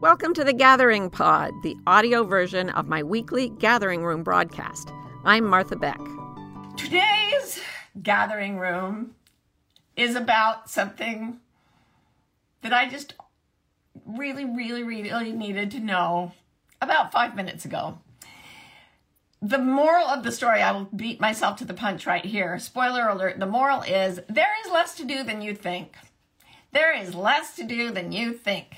Welcome to the Gathering Pod, the audio version of my weekly Gathering Room broadcast. I'm Martha Beck. Today's Gathering Room is about something that I just really, really, really needed to know about five minutes ago. The moral of the story, I will beat myself to the punch right here. Spoiler alert the moral is there is less to do than you think. There is less to do than you think.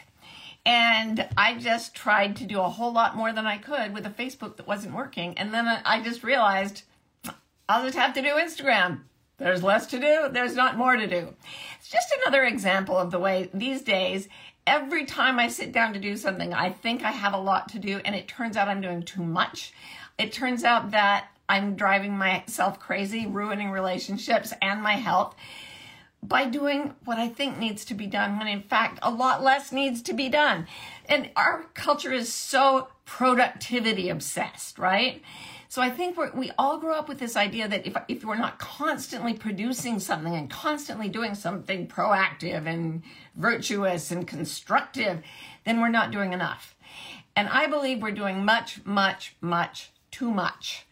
And I just tried to do a whole lot more than I could with a Facebook that wasn't working. And then I just realized I'll just have to do Instagram. There's less to do, there's not more to do. It's just another example of the way these days, every time I sit down to do something, I think I have a lot to do, and it turns out I'm doing too much. It turns out that I'm driving myself crazy, ruining relationships and my health by doing what I think needs to be done when in fact a lot less needs to be done. And our culture is so productivity obsessed, right? So I think we all grow up with this idea that if, if we're not constantly producing something and constantly doing something proactive and virtuous and constructive, then we're not doing enough. And I believe we're doing much, much, much too much.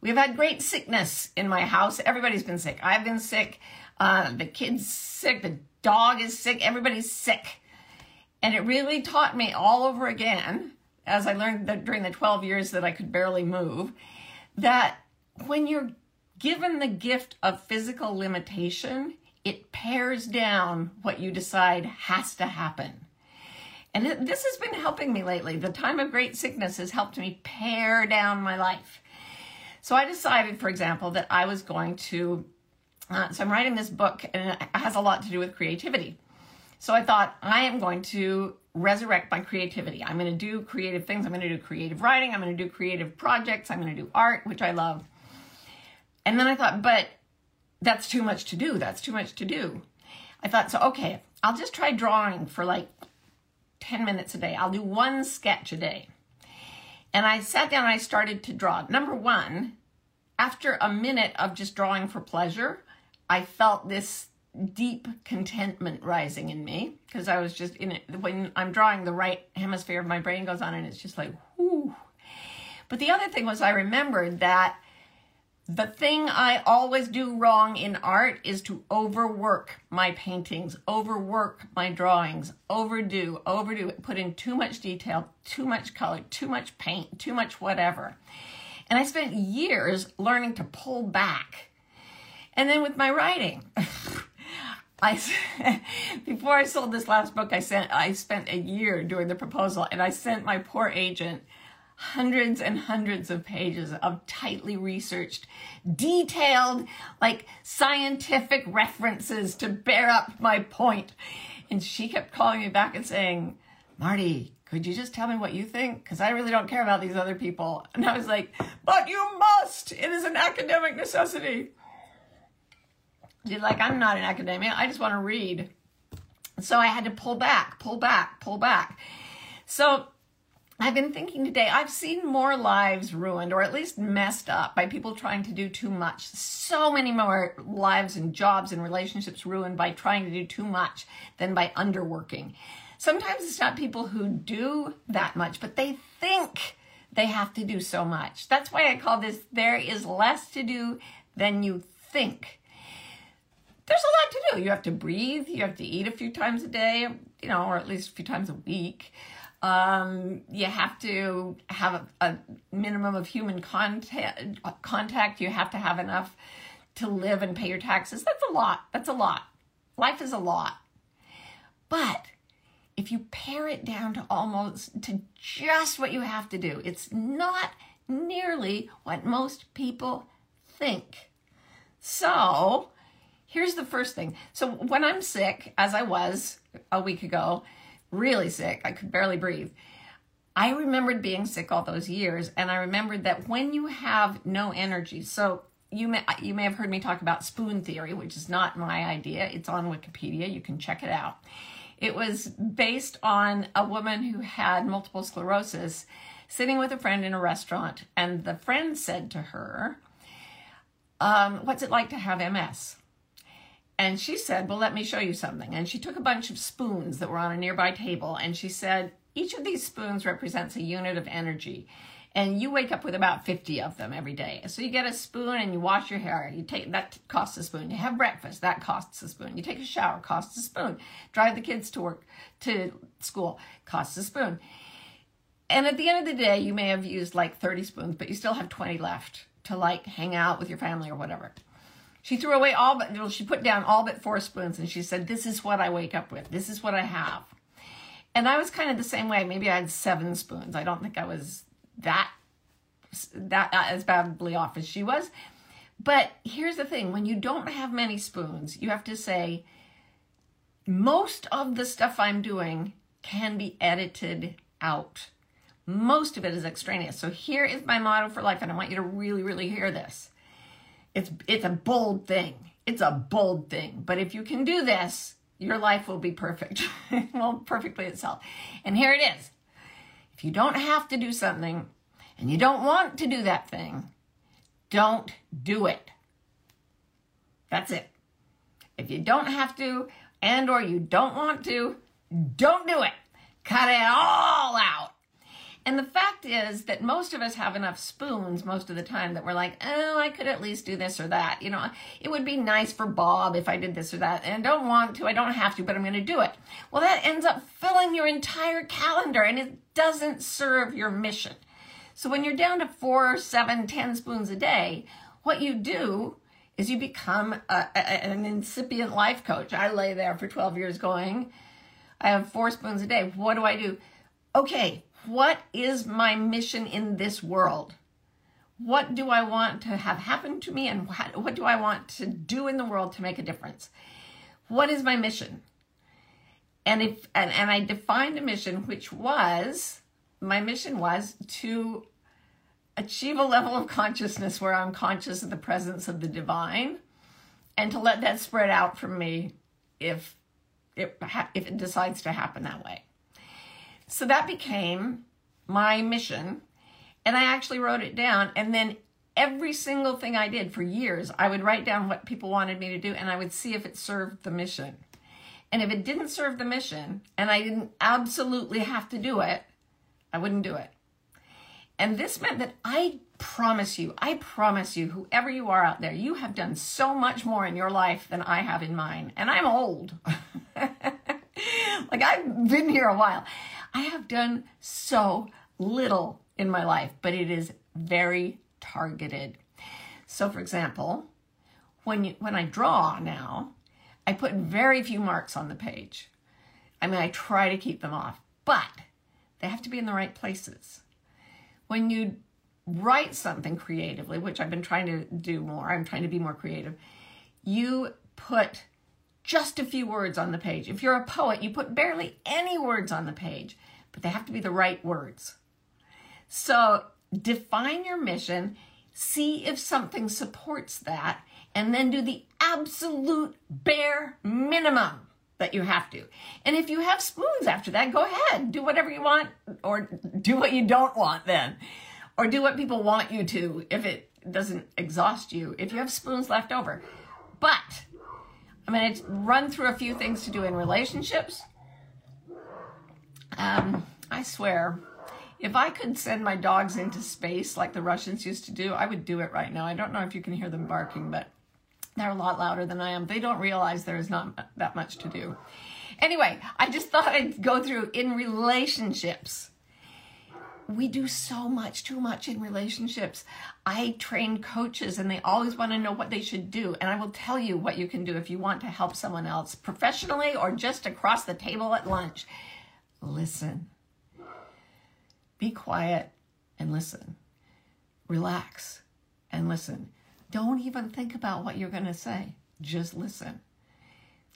We've had great sickness in my house. Everybody's been sick. I've been sick. Uh, the kid's sick, the dog is sick, everybody's sick. And it really taught me all over again, as I learned that during the 12 years that I could barely move, that when you're given the gift of physical limitation, it pares down what you decide has to happen. And this has been helping me lately. The time of great sickness has helped me pare down my life. So I decided, for example, that I was going to uh, so I'm writing this book, and it has a lot to do with creativity. So I thought I am going to resurrect my creativity. I'm going to do creative things. I'm going to do creative writing. I'm going to do creative projects. I'm going to do art, which I love. And then I thought, but that's too much to do. That's too much to do. I thought, so okay, I'll just try drawing for like 10 minutes a day. I'll do one sketch a day. And I sat down and I started to draw. Number one, after a minute of just drawing for pleasure, I felt this deep contentment rising in me because I was just in it. When I'm drawing, the right hemisphere of my brain goes on and it's just like, whoo. But the other thing was, I remembered that the thing I always do wrong in art is to overwork my paintings, overwork my drawings, overdo, overdo, put in too much detail, too much color, too much paint, too much whatever. And I spent years learning to pull back and then with my writing, I before I sold this last book, I sent I spent a year doing the proposal, and I sent my poor agent hundreds and hundreds of pages of tightly researched, detailed, like scientific references to bear up my point. And she kept calling me back and saying, Marty, could you just tell me what you think? Because I really don't care about these other people. And I was like, but you must. It is an academic necessity. Like, I'm not an academia. I just want to read. So I had to pull back, pull back, pull back. So I've been thinking today, I've seen more lives ruined or at least messed up by people trying to do too much. So many more lives and jobs and relationships ruined by trying to do too much than by underworking. Sometimes it's not people who do that much, but they think they have to do so much. That's why I call this There is Less to Do Than You Think there's a lot to do. You have to breathe. You have to eat a few times a day, you know, or at least a few times a week. Um, you have to have a, a minimum of human contact, contact. You have to have enough to live and pay your taxes. That's a lot. That's a lot. Life is a lot. But if you pare it down to almost to just what you have to do, it's not nearly what most people think. So, here's the first thing. So when I'm sick, as I was a week ago, really sick, I could barely breathe. I remembered being sick all those years, and I remembered that when you have no energy, so you may you may have heard me talk about spoon theory, which is not my idea. It's on Wikipedia. You can check it out. It was based on a woman who had multiple sclerosis sitting with a friend in a restaurant, and the friend said to her, um, "What's it like to have MS?" And she said, Well, let me show you something. And she took a bunch of spoons that were on a nearby table and she said, each of these spoons represents a unit of energy and you wake up with about 50 of them every day. So you get a spoon and you wash your hair. You take that costs a spoon. You have breakfast, that costs a spoon. You take a shower, costs a spoon. Drive the kids to work to school, costs a spoon. And at the end of the day, you may have used like 30 spoons, but you still have 20 left to like hang out with your family or whatever. She threw away all but she put down all but four spoons and she said, This is what I wake up with. This is what I have. And I was kind of the same way. Maybe I had seven spoons. I don't think I was that that uh, as badly off as she was. But here's the thing when you don't have many spoons, you have to say, most of the stuff I'm doing can be edited out. Most of it is extraneous. So here is my motto for life, and I want you to really, really hear this. It's it's a bold thing. It's a bold thing. But if you can do this, your life will be perfect. well, perfectly itself. And here it is. If you don't have to do something and you don't want to do that thing, don't do it. That's it. If you don't have to and or you don't want to, don't do it. Cut it all out. And the fact is that most of us have enough spoons most of the time that we're like, oh, I could at least do this or that. You know, it would be nice for Bob if I did this or that. And I don't want to, I don't have to, but I'm going to do it. Well, that ends up filling your entire calendar and it doesn't serve your mission. So when you're down to four, seven, ten spoons a day, what you do is you become a, a, an incipient life coach. I lay there for 12 years going, I have four spoons a day. What do I do? Okay, what is my mission in this world? What do I want to have happen to me and what, what do I want to do in the world to make a difference? What is my mission? And if and, and I defined a mission which was my mission was to achieve a level of consciousness where I'm conscious of the presence of the divine and to let that spread out from me if it, if it decides to happen that way. So that became my mission. And I actually wrote it down. And then every single thing I did for years, I would write down what people wanted me to do and I would see if it served the mission. And if it didn't serve the mission and I didn't absolutely have to do it, I wouldn't do it. And this meant that I promise you, I promise you, whoever you are out there, you have done so much more in your life than I have in mine. And I'm old. like I've been here a while. I have done so little in my life, but it is very targeted. So, for example, when you, when I draw now, I put very few marks on the page. I mean, I try to keep them off, but they have to be in the right places. When you write something creatively, which I've been trying to do more, I'm trying to be more creative, you put just a few words on the page. If you're a poet, you put barely any words on the page, but they have to be the right words. So define your mission, see if something supports that, and then do the absolute bare minimum that you have to. And if you have spoons after that, go ahead, do whatever you want, or do what you don't want then, or do what people want you to if it doesn't exhaust you, if you have spoons left over. But I'm going to run through a few things to do in relationships. Um, I swear, if I could send my dogs into space like the Russians used to do, I would do it right now. I don't know if you can hear them barking, but they're a lot louder than I am. They don't realize there is not that much to do. Anyway, I just thought I'd go through in relationships we do so much too much in relationships. I train coaches and they always want to know what they should do. And I will tell you what you can do if you want to help someone else professionally or just across the table at lunch. Listen. Be quiet and listen. Relax and listen. Don't even think about what you're going to say. Just listen.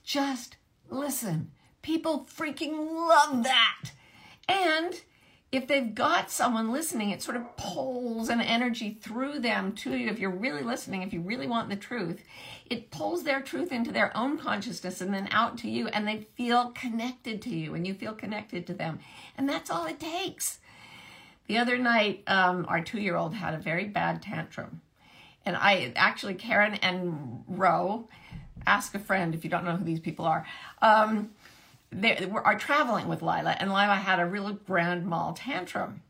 Just listen. People freaking love that. And if they've got someone listening, it sort of pulls an energy through them to you. If you're really listening, if you really want the truth, it pulls their truth into their own consciousness and then out to you, and they feel connected to you, and you feel connected to them. And that's all it takes. The other night, um, our two year old had a very bad tantrum. And I actually, Karen and Roe, ask a friend if you don't know who these people are. Um, they were, are traveling with Lila, and Lila had a real grand mal tantrum.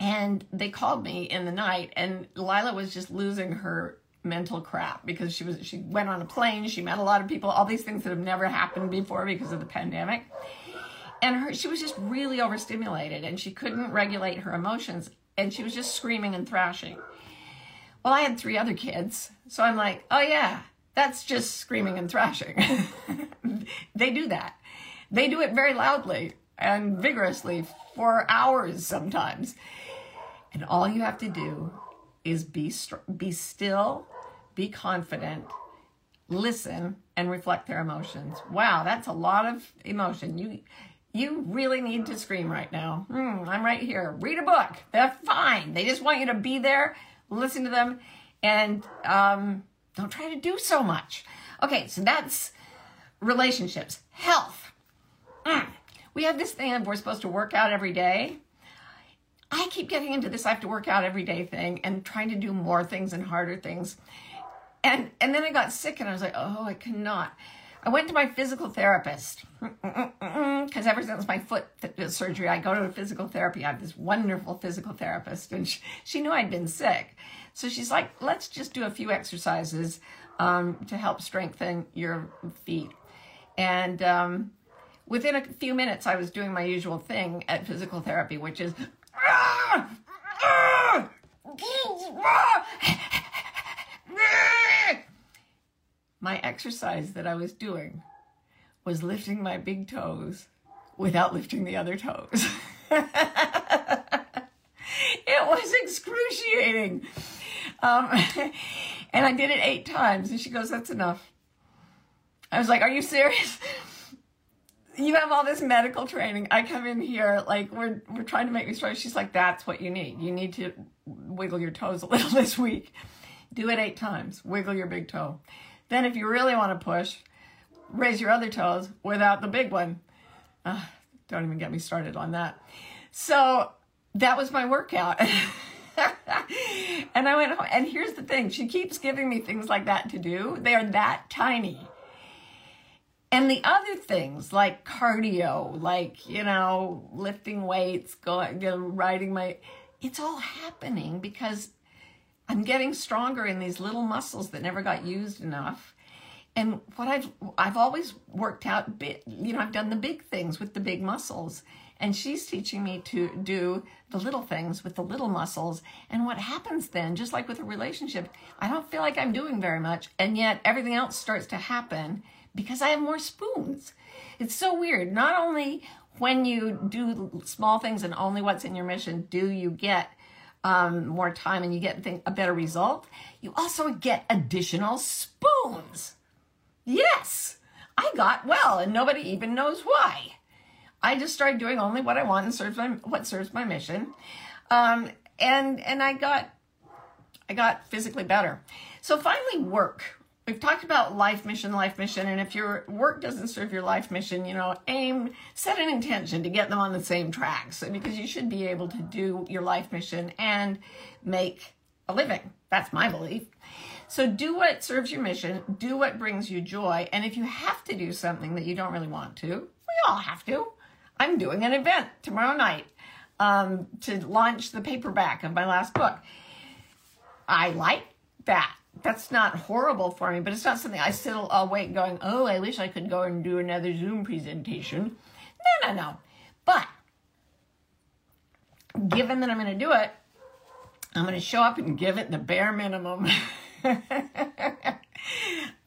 And they called me in the night, and Lila was just losing her mental crap because she was she went on a plane, she met a lot of people, all these things that have never happened before because of the pandemic. And her she was just really overstimulated and she couldn't regulate her emotions and she was just screaming and thrashing. Well, I had three other kids, so I'm like, "Oh yeah, that's just screaming and thrashing." they do that. They do it very loudly and vigorously for hours sometimes. And all you have to do is be be still, be confident, listen and reflect their emotions. Wow, that's a lot of emotion. You you really need to scream right now. Mm, I'm right here. Read a book. They're fine. They just want you to be there, listen to them, and um, don't try to do so much. Okay, so that's relationships, health. Mm. We have this thing of we're supposed to work out every day. I keep getting into this I have to work out every day thing and trying to do more things and harder things. And and then I got sick and I was like, "Oh, I cannot." I went to my physical therapist because ever since my foot surgery, I go to a physical therapy. I have this wonderful physical therapist, and she, she knew I'd been sick. So she's like, let's just do a few exercises um, to help strengthen your feet. And um, within a few minutes, I was doing my usual thing at physical therapy, which is. My exercise that I was doing was lifting my big toes without lifting the other toes. it was excruciating. Um, and I did it eight times, and she goes, That's enough. I was like, Are you serious? You have all this medical training. I come in here like we're we're trying to make me strong. She's like, that's what you need. You need to wiggle your toes a little this week. Do it eight times. Wiggle your big toe. Then, if you really want to push, raise your other toes without the big one. Uh, don't even get me started on that. So that was my workout. and I went home. And here's the thing she keeps giving me things like that to do. They are that tiny. And the other things like cardio, like, you know, lifting weights, going, you know, riding my, it's all happening because I'm getting stronger in these little muscles that never got used enough. And what I've, I've always worked out, you know, I've done the big things with the big muscles. And she's teaching me to do the little things with the little muscles. And what happens then, just like with a relationship, I don't feel like I'm doing very much. And yet everything else starts to happen because I have more spoons. It's so weird. Not only when you do small things and only what's in your mission do you get um, more time and you get a better result, you also get additional spoons. Yes, I got well and nobody even knows why. I just started doing only what I want and serves my what serves my mission, um, and and I got I got physically better. So finally, work we've talked about life mission, life mission, and if your work doesn't serve your life mission, you know, aim, set an intention to get them on the same track. So because you should be able to do your life mission and make a living. That's my belief. So do what serves your mission, do what brings you joy, and if you have to do something that you don't really want to, we all have to. I'm doing an event tomorrow night um, to launch the paperback of my last book. I like that that's not horrible for me, but it's not something I sit uh, awake going, oh, I wish I could go and do another Zoom presentation. No, no, no. But given that I'm going to do it, I'm going to show up and give it the bare minimum.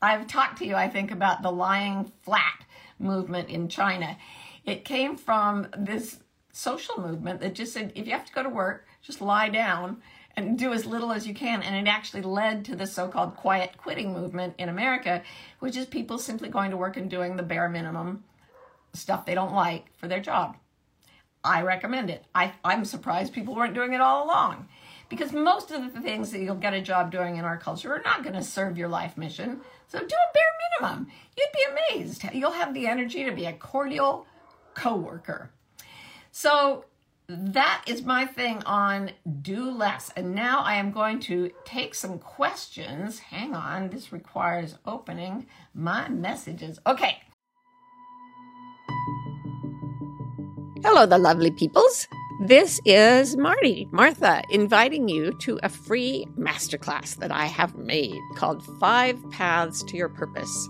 I've talked to you, I think, about the lying flat movement in China. It came from this social movement that just said if you have to go to work, just lie down and do as little as you can. And it actually led to the so called quiet quitting movement in America, which is people simply going to work and doing the bare minimum stuff they don't like for their job. I recommend it. I, I'm surprised people weren't doing it all along because most of the things that you'll get a job doing in our culture are not going to serve your life mission. So do a bare minimum. You'd be amazed. You'll have the energy to be a cordial coworker. So that is my thing on do less. And now I am going to take some questions. Hang on, this requires opening my messages. Okay. Hello, the lovely peoples. This is Marty, Martha, inviting you to a free masterclass that I have made called Five Paths to Your Purpose.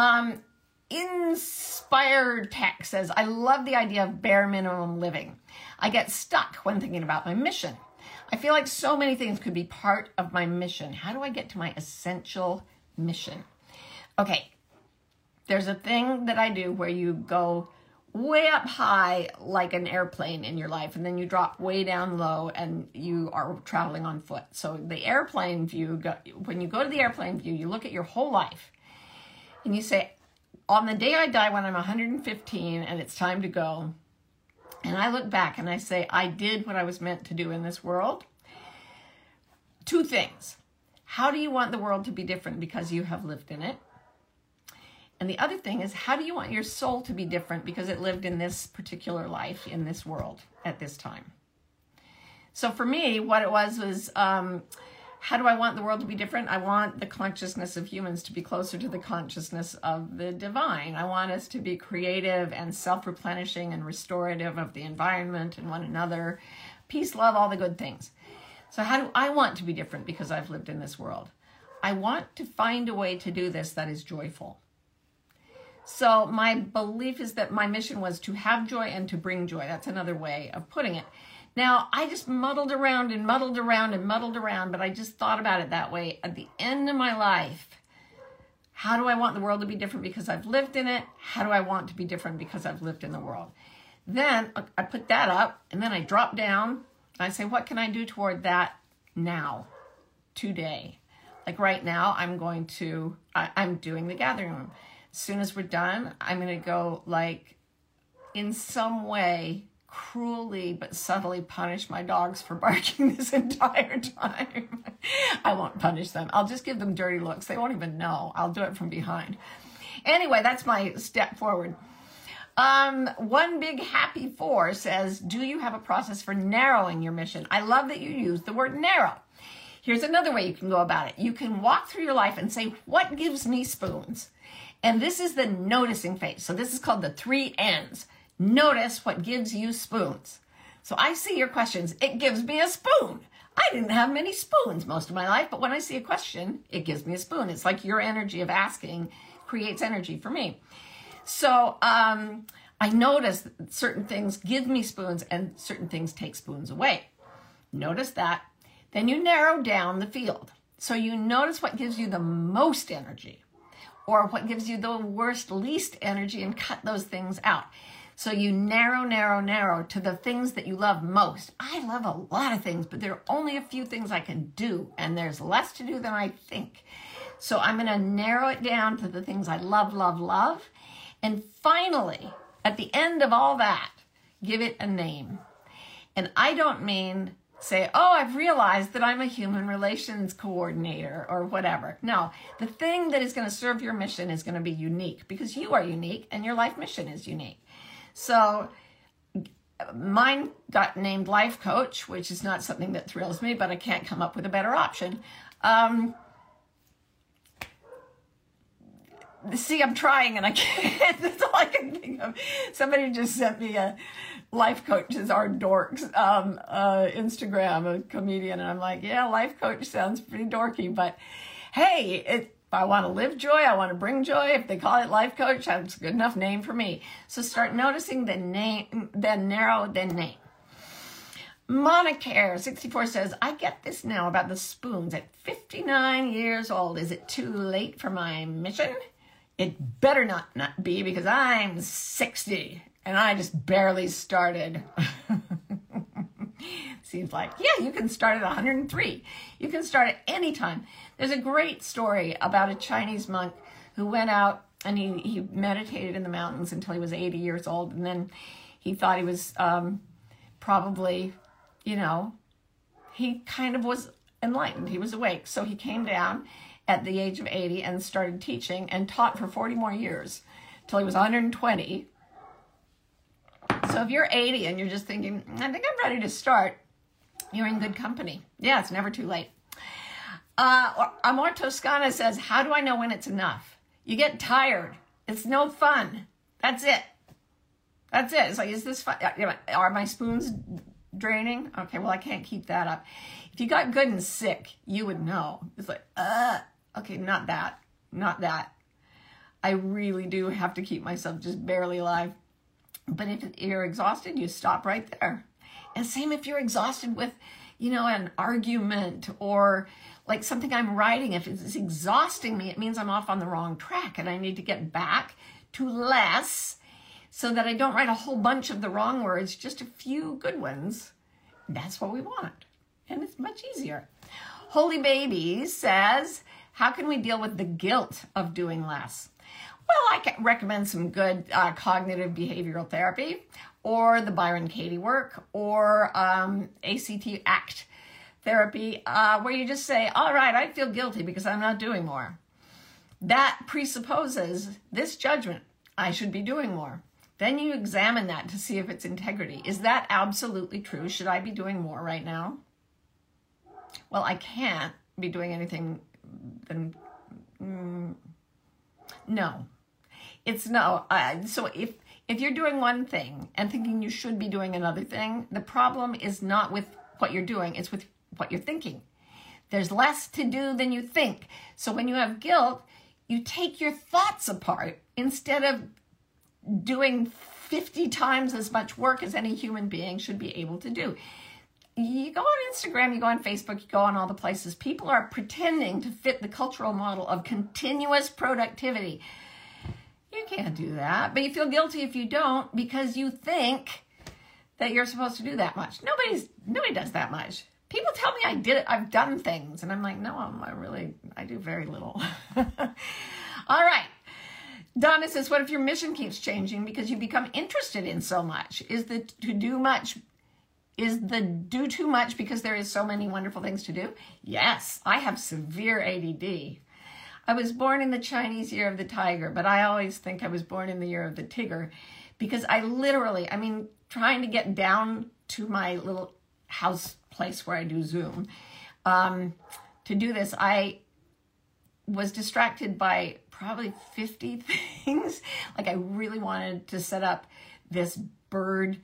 Um, Inspired Tech says, I love the idea of bare minimum living. I get stuck when thinking about my mission. I feel like so many things could be part of my mission. How do I get to my essential mission? Okay, there's a thing that I do where you go way up high like an airplane in your life and then you drop way down low and you are traveling on foot so the airplane view when you go to the airplane view you look at your whole life and you say on the day i die when i'm 115 and it's time to go and i look back and i say i did what i was meant to do in this world. Two things. How do you want the world to be different because you have lived in it? And the other thing is, how do you want your soul to be different because it lived in this particular life, in this world at this time? So for me, what it was was, um, how do I want the world to be different? I want the consciousness of humans to be closer to the consciousness of the divine. I want us to be creative and self replenishing and restorative of the environment and one another. Peace, love, all the good things. So, how do I want to be different because I've lived in this world? I want to find a way to do this that is joyful. So my belief is that my mission was to have joy and to bring joy. That's another way of putting it. Now, I just muddled around and muddled around and muddled around, but I just thought about it that way. At the end of my life, how do I want the world to be different because I've lived in it? How do I want to be different because I've lived in the world? Then uh, I put that up and then I drop down and I say, what can I do toward that now, today? Like right now, I'm going to, I, am doing the gathering room. As soon as we're done, I'm going to go like in some way cruelly but subtly punish my dogs for barking this entire time. I won't punish them. I'll just give them dirty looks. They won't even know. I'll do it from behind. Anyway, that's my step forward. Um, one big happy four says, Do you have a process for narrowing your mission? I love that you use the word narrow. Here's another way you can go about it. You can walk through your life and say, What gives me spoons? And this is the noticing phase. So this is called the three N's. Notice what gives you spoons. So I see your questions. It gives me a spoon. I didn't have many spoons most of my life, but when I see a question, it gives me a spoon. It's like your energy of asking creates energy for me. So um, I notice certain things give me spoons and certain things take spoons away. Notice that. Then you narrow down the field. So you notice what gives you the most energy or what gives you the worst, least energy and cut those things out. So you narrow, narrow, narrow to the things that you love most. I love a lot of things, but there are only a few things I can do, and there's less to do than I think. So I'm going to narrow it down to the things I love, love, love. And finally, at the end of all that, give it a name. And I don't mean say, oh, I've realized that I'm a human relations coordinator or whatever. No, the thing that is going to serve your mission is going to be unique because you are unique and your life mission is unique. So mine got named life coach, which is not something that thrills me, but I can't come up with a better option. Um, see, I'm trying and I can't. That's all I can think of. Somebody just sent me a life coaches are dorks um, uh, Instagram, a comedian, and I'm like, yeah, life coach sounds pretty dorky, but hey, it, I want to live joy, I want to bring joy. If they call it life coach, that's a good enough name for me. So start noticing the name, then narrow, the name. Monicare 64 says, I get this now about the spoons. At 59 years old, is it too late for my mission? It better not, not be because I'm 60 and I just barely started. Seems like, yeah, you can start at 103. You can start at any time. There's a great story about a Chinese monk who went out and he, he meditated in the mountains until he was 80 years old. And then he thought he was um, probably, you know, he kind of was enlightened. He was awake. So he came down at the age of 80 and started teaching and taught for 40 more years till he was 120. So if you're 80 and you're just thinking, I think I'm ready to start, you're in good company. Yeah, it's never too late. Uh, Amor Toscana says, How do I know when it's enough? You get tired. It's no fun. That's it. That's it. It's like, is this fun? Are my spoons draining? Okay, well, I can't keep that up. If you got good and sick, you would know. It's like, uh, okay, not that. Not that. I really do have to keep myself just barely alive. But if you're exhausted, you stop right there. And same if you're exhausted with, you know, an argument or like something I'm writing. If it's exhausting me, it means I'm off on the wrong track and I need to get back to less so that I don't write a whole bunch of the wrong words, just a few good ones. That's what we want. And it's much easier. Holy Baby says, How can we deal with the guilt of doing less? Well, I recommend some good uh, cognitive behavioral therapy or the Byron Katie work or um, ACT ACT therapy, uh, where you just say, All right, I feel guilty because I'm not doing more. That presupposes this judgment I should be doing more. Then you examine that to see if it's integrity. Is that absolutely true? Should I be doing more right now? Well, I can't be doing anything than. Mm, no. It's no. Uh, so if if you're doing one thing and thinking you should be doing another thing, the problem is not with what you're doing, it's with what you're thinking. There's less to do than you think. So when you have guilt, you take your thoughts apart instead of doing 50 times as much work as any human being should be able to do. You go on Instagram, you go on Facebook, you go on all the places. People are pretending to fit the cultural model of continuous productivity. You can't do that, but you feel guilty if you don't because you think that you're supposed to do that much. Nobody's nobody does that much. People tell me I did it, I've done things, and I'm like, no, I'm, I really I do very little. all right. Donna says, What if your mission keeps changing because you become interested in so much? Is the to do much is the do too much because there is so many wonderful things to do? Yes, I have severe ADD. I was born in the Chinese year of the tiger, but I always think I was born in the year of the tigger because I literally, I mean, trying to get down to my little house place where I do Zoom um, to do this, I was distracted by probably 50 things. like I really wanted to set up this bird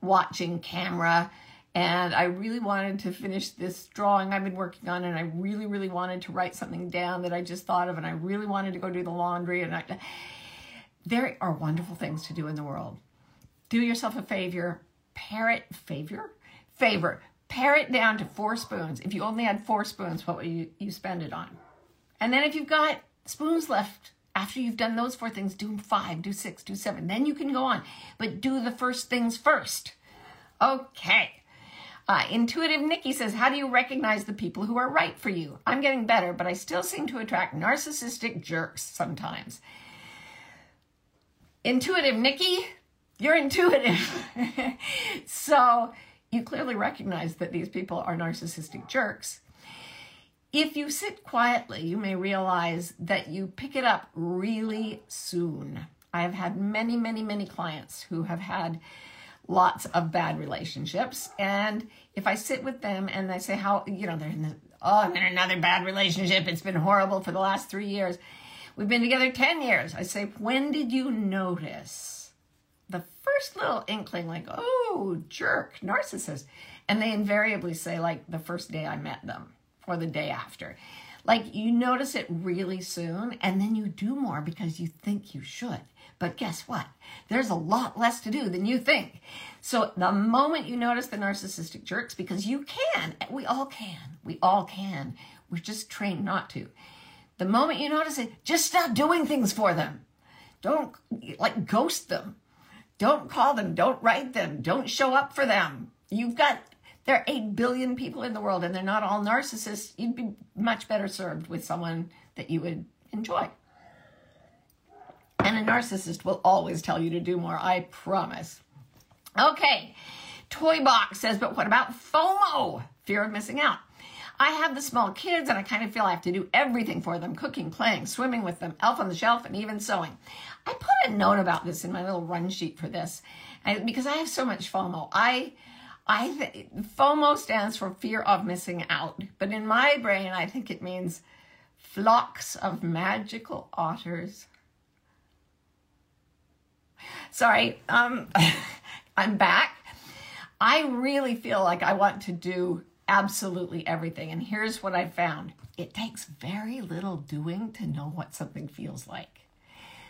watching camera and I really wanted to finish this drawing I've been working on and I really really wanted to write something down that I just thought of and I really wanted to go do the laundry and I there are wonderful things to do in the world. Do yourself a favor, parrot favor, favor, pare it down to four spoons. If you only had four spoons, what would you, you spend it on? And then if you've got spoons left after you've done those four things, do five, do six, do seven. Then you can go on. But do the first things first. Okay. Uh, Intuitive Nikki says, How do you recognize the people who are right for you? I'm getting better, but I still seem to attract narcissistic jerks sometimes. Intuitive Nikki, you're intuitive. so you clearly recognize that these people are narcissistic jerks. If you sit quietly, you may realize that you pick it up really soon. I have had many, many, many clients who have had lots of bad relationships. And if I sit with them and I say, How, you know, they're in the, oh, I'm in another bad relationship. It's been horrible for the last three years. We've been together 10 years. I say, When did you notice the first little inkling, like, oh, jerk, narcissist? And they invariably say, like, the first day I met them or the day after. Like you notice it really soon and then you do more because you think you should. But guess what? There's a lot less to do than you think. So the moment you notice the narcissistic jerks, because you can, we all can, we all can, we're just trained not to. The moment you notice it, just stop doing things for them. Don't like ghost them. Don't call them. Don't write them. Don't show up for them. You've got there are 8 billion people in the world and they're not all narcissists. You'd be much better served with someone that you would enjoy. And a narcissist will always tell you to do more, I promise. Okay. Toy Box says, but what about FOMO? Fear of missing out. I have the small kids and I kind of feel I have to do everything for them cooking, playing, swimming with them, elf on the shelf, and even sewing. I put a note about this in my little run sheet for this because I have so much FOMO. I I th- FOMO stands for fear of missing out, but in my brain, I think it means flocks of magical otters. Sorry, um, I'm back. I really feel like I want to do absolutely everything. And here's what I found it takes very little doing to know what something feels like.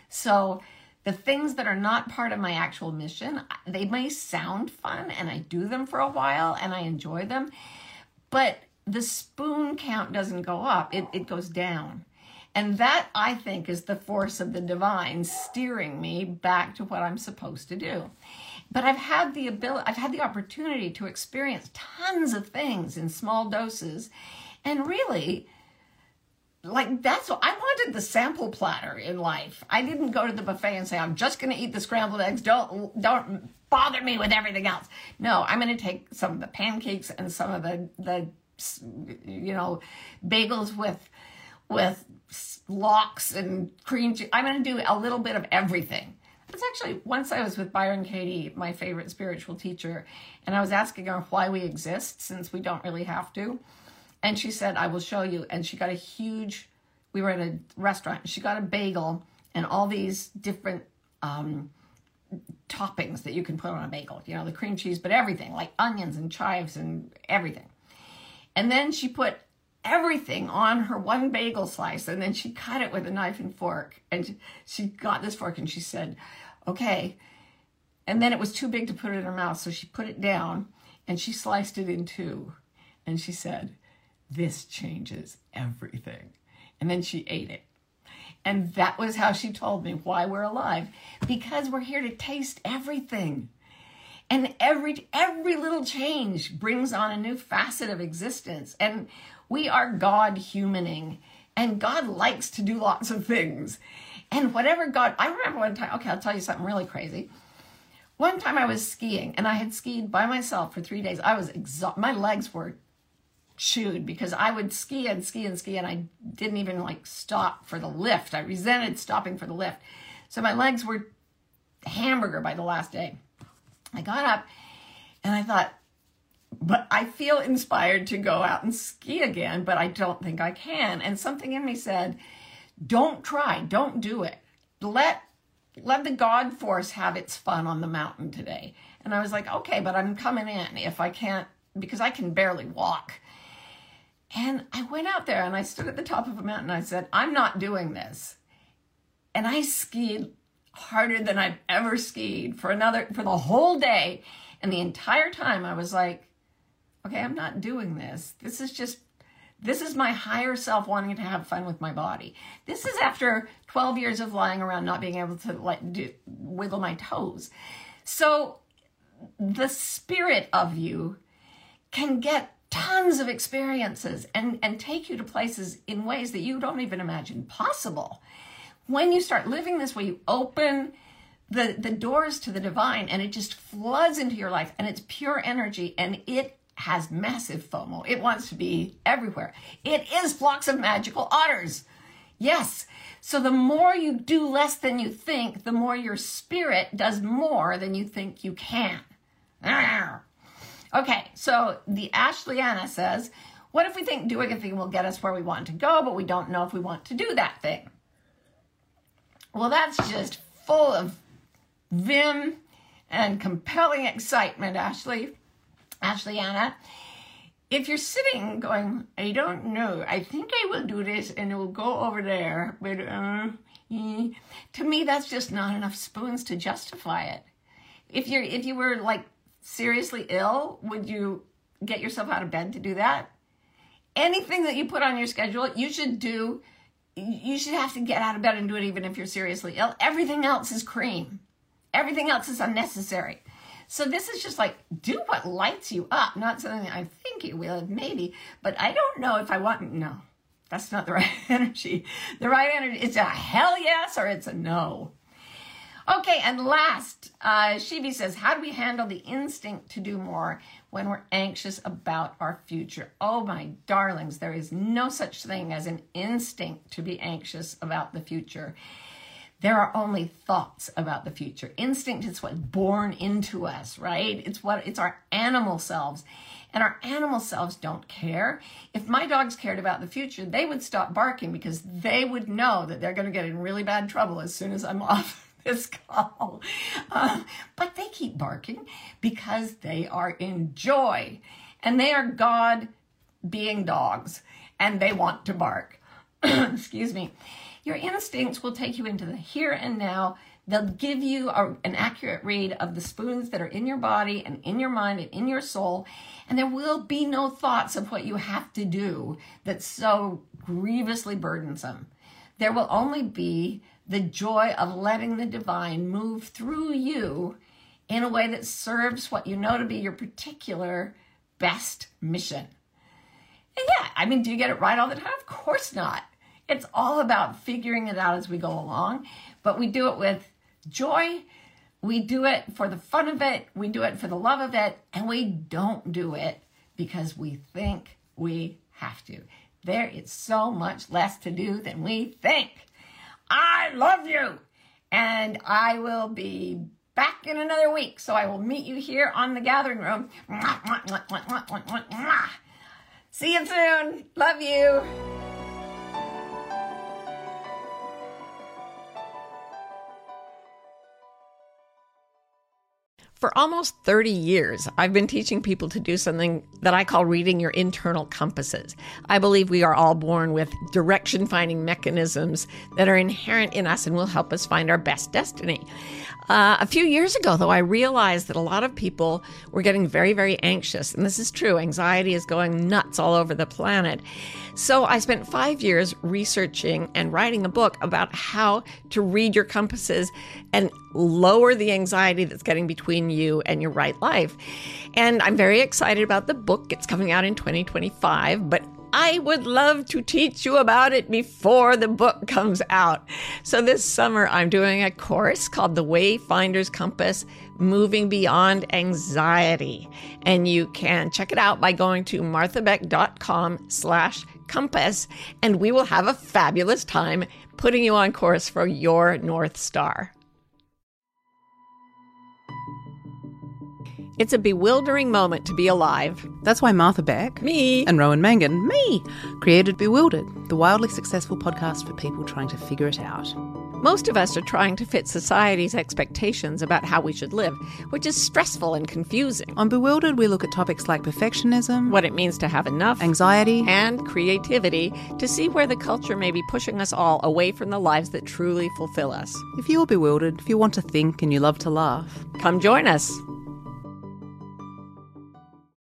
So, the things that are not part of my actual mission, they may sound fun and I do them for a while and I enjoy them, but the spoon count doesn't go up, it, it goes down. And that, I think, is the force of the divine steering me back to what I'm supposed to do. But I've had the ability, I've had the opportunity to experience tons of things in small doses. And really, like that's what I wanted the sample platter in life. I didn't go to the buffet and say I'm just going to eat the scrambled eggs. Don't don't bother me with everything else. No, I'm going to take some of the pancakes and some of the the you know bagels with with lox and cream cheese. I'm going to do a little bit of everything. It's actually once I was with Byron Katie, my favorite spiritual teacher, and I was asking her why we exist since we don't really have to. And she said, I will show you. And she got a huge, we were at a restaurant, she got a bagel and all these different um, toppings that you can put on a bagel, you know, the cream cheese, but everything, like onions and chives and everything. And then she put everything on her one bagel slice and then she cut it with a knife and fork. And she got this fork and she said, okay. And then it was too big to put it in her mouth. So she put it down and she sliced it in two. And she said, this changes everything. And then she ate it. And that was how she told me why we're alive. Because we're here to taste everything. And every every little change brings on a new facet of existence. And we are God humaning. And God likes to do lots of things. And whatever God, I remember one time, okay, I'll tell you something really crazy. One time I was skiing and I had skied by myself for three days. I was exhausted. My legs were chewed because I would ski and ski and ski and I didn't even like stop for the lift. I resented stopping for the lift. So my legs were hamburger by the last day. I got up and I thought, but I feel inspired to go out and ski again, but I don't think I can. And something in me said, don't try, don't do it. Let let the God force have its fun on the mountain today. And I was like, okay, but I'm coming in if I can't because I can barely walk. And I went out there and I stood at the top of a mountain. I said, I'm not doing this. And I skied harder than I've ever skied for another, for the whole day. And the entire time I was like, okay, I'm not doing this. This is just, this is my higher self wanting to have fun with my body. This is after 12 years of lying around, not being able to like do, wiggle my toes. So the spirit of you can get tons of experiences and, and take you to places in ways that you don't even imagine possible. When you start living this way, you open the, the doors to the divine and it just floods into your life and it's pure energy and it has massive FOMO. It wants to be everywhere. It is flocks of magical otters. Yes. So the more you do less than you think, the more your spirit does more than you think you can. Okay, so the Ashleyanna says, what if we think doing a thing will get us where we want to go, but we don't know if we want to do that thing? Well, that's just full of vim and compelling excitement, Ashley, Ashleyanna. If you're sitting going, I don't know, I think I will do this and it will go over there, but uh, to me, that's just not enough spoons to justify it. If you're, if you were like seriously ill, would you get yourself out of bed to do that? Anything that you put on your schedule, you should do. You should have to get out of bed and do it even if you're seriously ill. Everything else is cream. Everything else is unnecessary. So this is just like do what lights you up, not something I think you will, maybe, but I don't know if I want. No, that's not the right energy. The right energy is a hell yes or it's a no. Okay, and last, uh, Shibi says, How do we handle the instinct to do more when we're anxious about our future? Oh, my darlings, there is no such thing as an instinct to be anxious about the future. There are only thoughts about the future. Instinct is what's born into us, right? It's what it's our animal selves. And our animal selves don't care. If my dogs cared about the future, they would stop barking because they would know that they're going to get in really bad trouble as soon as I'm off this call. Uh, but they keep barking because they are in joy and they are God being dogs and they want to bark. Excuse me. Your instincts will take you into the here and now. They'll give you a, an accurate read of the spoons that are in your body and in your mind and in your soul. And there will be no thoughts of what you have to do that's so grievously burdensome. There will only be the joy of letting the divine move through you in a way that serves what you know to be your particular best mission. And yeah, I mean, do you get it right all the time? Of course not. It's all about figuring it out as we go along, but we do it with joy. We do it for the fun of it. We do it for the love of it. And we don't do it because we think we have to. There is so much less to do than we think. I love you. And I will be back in another week. So I will meet you here on the gathering room. See you soon. Love you. For almost 30 years, I've been teaching people to do something that I call reading your internal compasses. I believe we are all born with direction finding mechanisms that are inherent in us and will help us find our best destiny. Uh, a few years ago, though, I realized that a lot of people were getting very, very anxious. And this is true. Anxiety is going nuts all over the planet. So I spent five years researching and writing a book about how to read your compasses and lower the anxiety that's getting between you and your right life. And I'm very excited about the book. It's coming out in 2025, but I would love to teach you about it before the book comes out. So this summer, I'm doing a course called The Wayfinder's Compass Moving Beyond Anxiety. And you can check it out by going to marthabeck.com slash compass, and we will have a fabulous time putting you on course for your North Star. It's a bewildering moment to be alive. That's why Martha Beck, Me. and Rowan Mangan, me, created Bewildered, the wildly successful podcast for people trying to figure it out. Most of us are trying to fit society's expectations about how we should live, which is stressful and confusing. On Bewildered, we look at topics like perfectionism, What it means to have enough, anxiety, and creativity to see where the culture may be pushing us all away from the lives that truly fulfill us. if you're bewildered, if you want to think and you love to laugh, Come join us.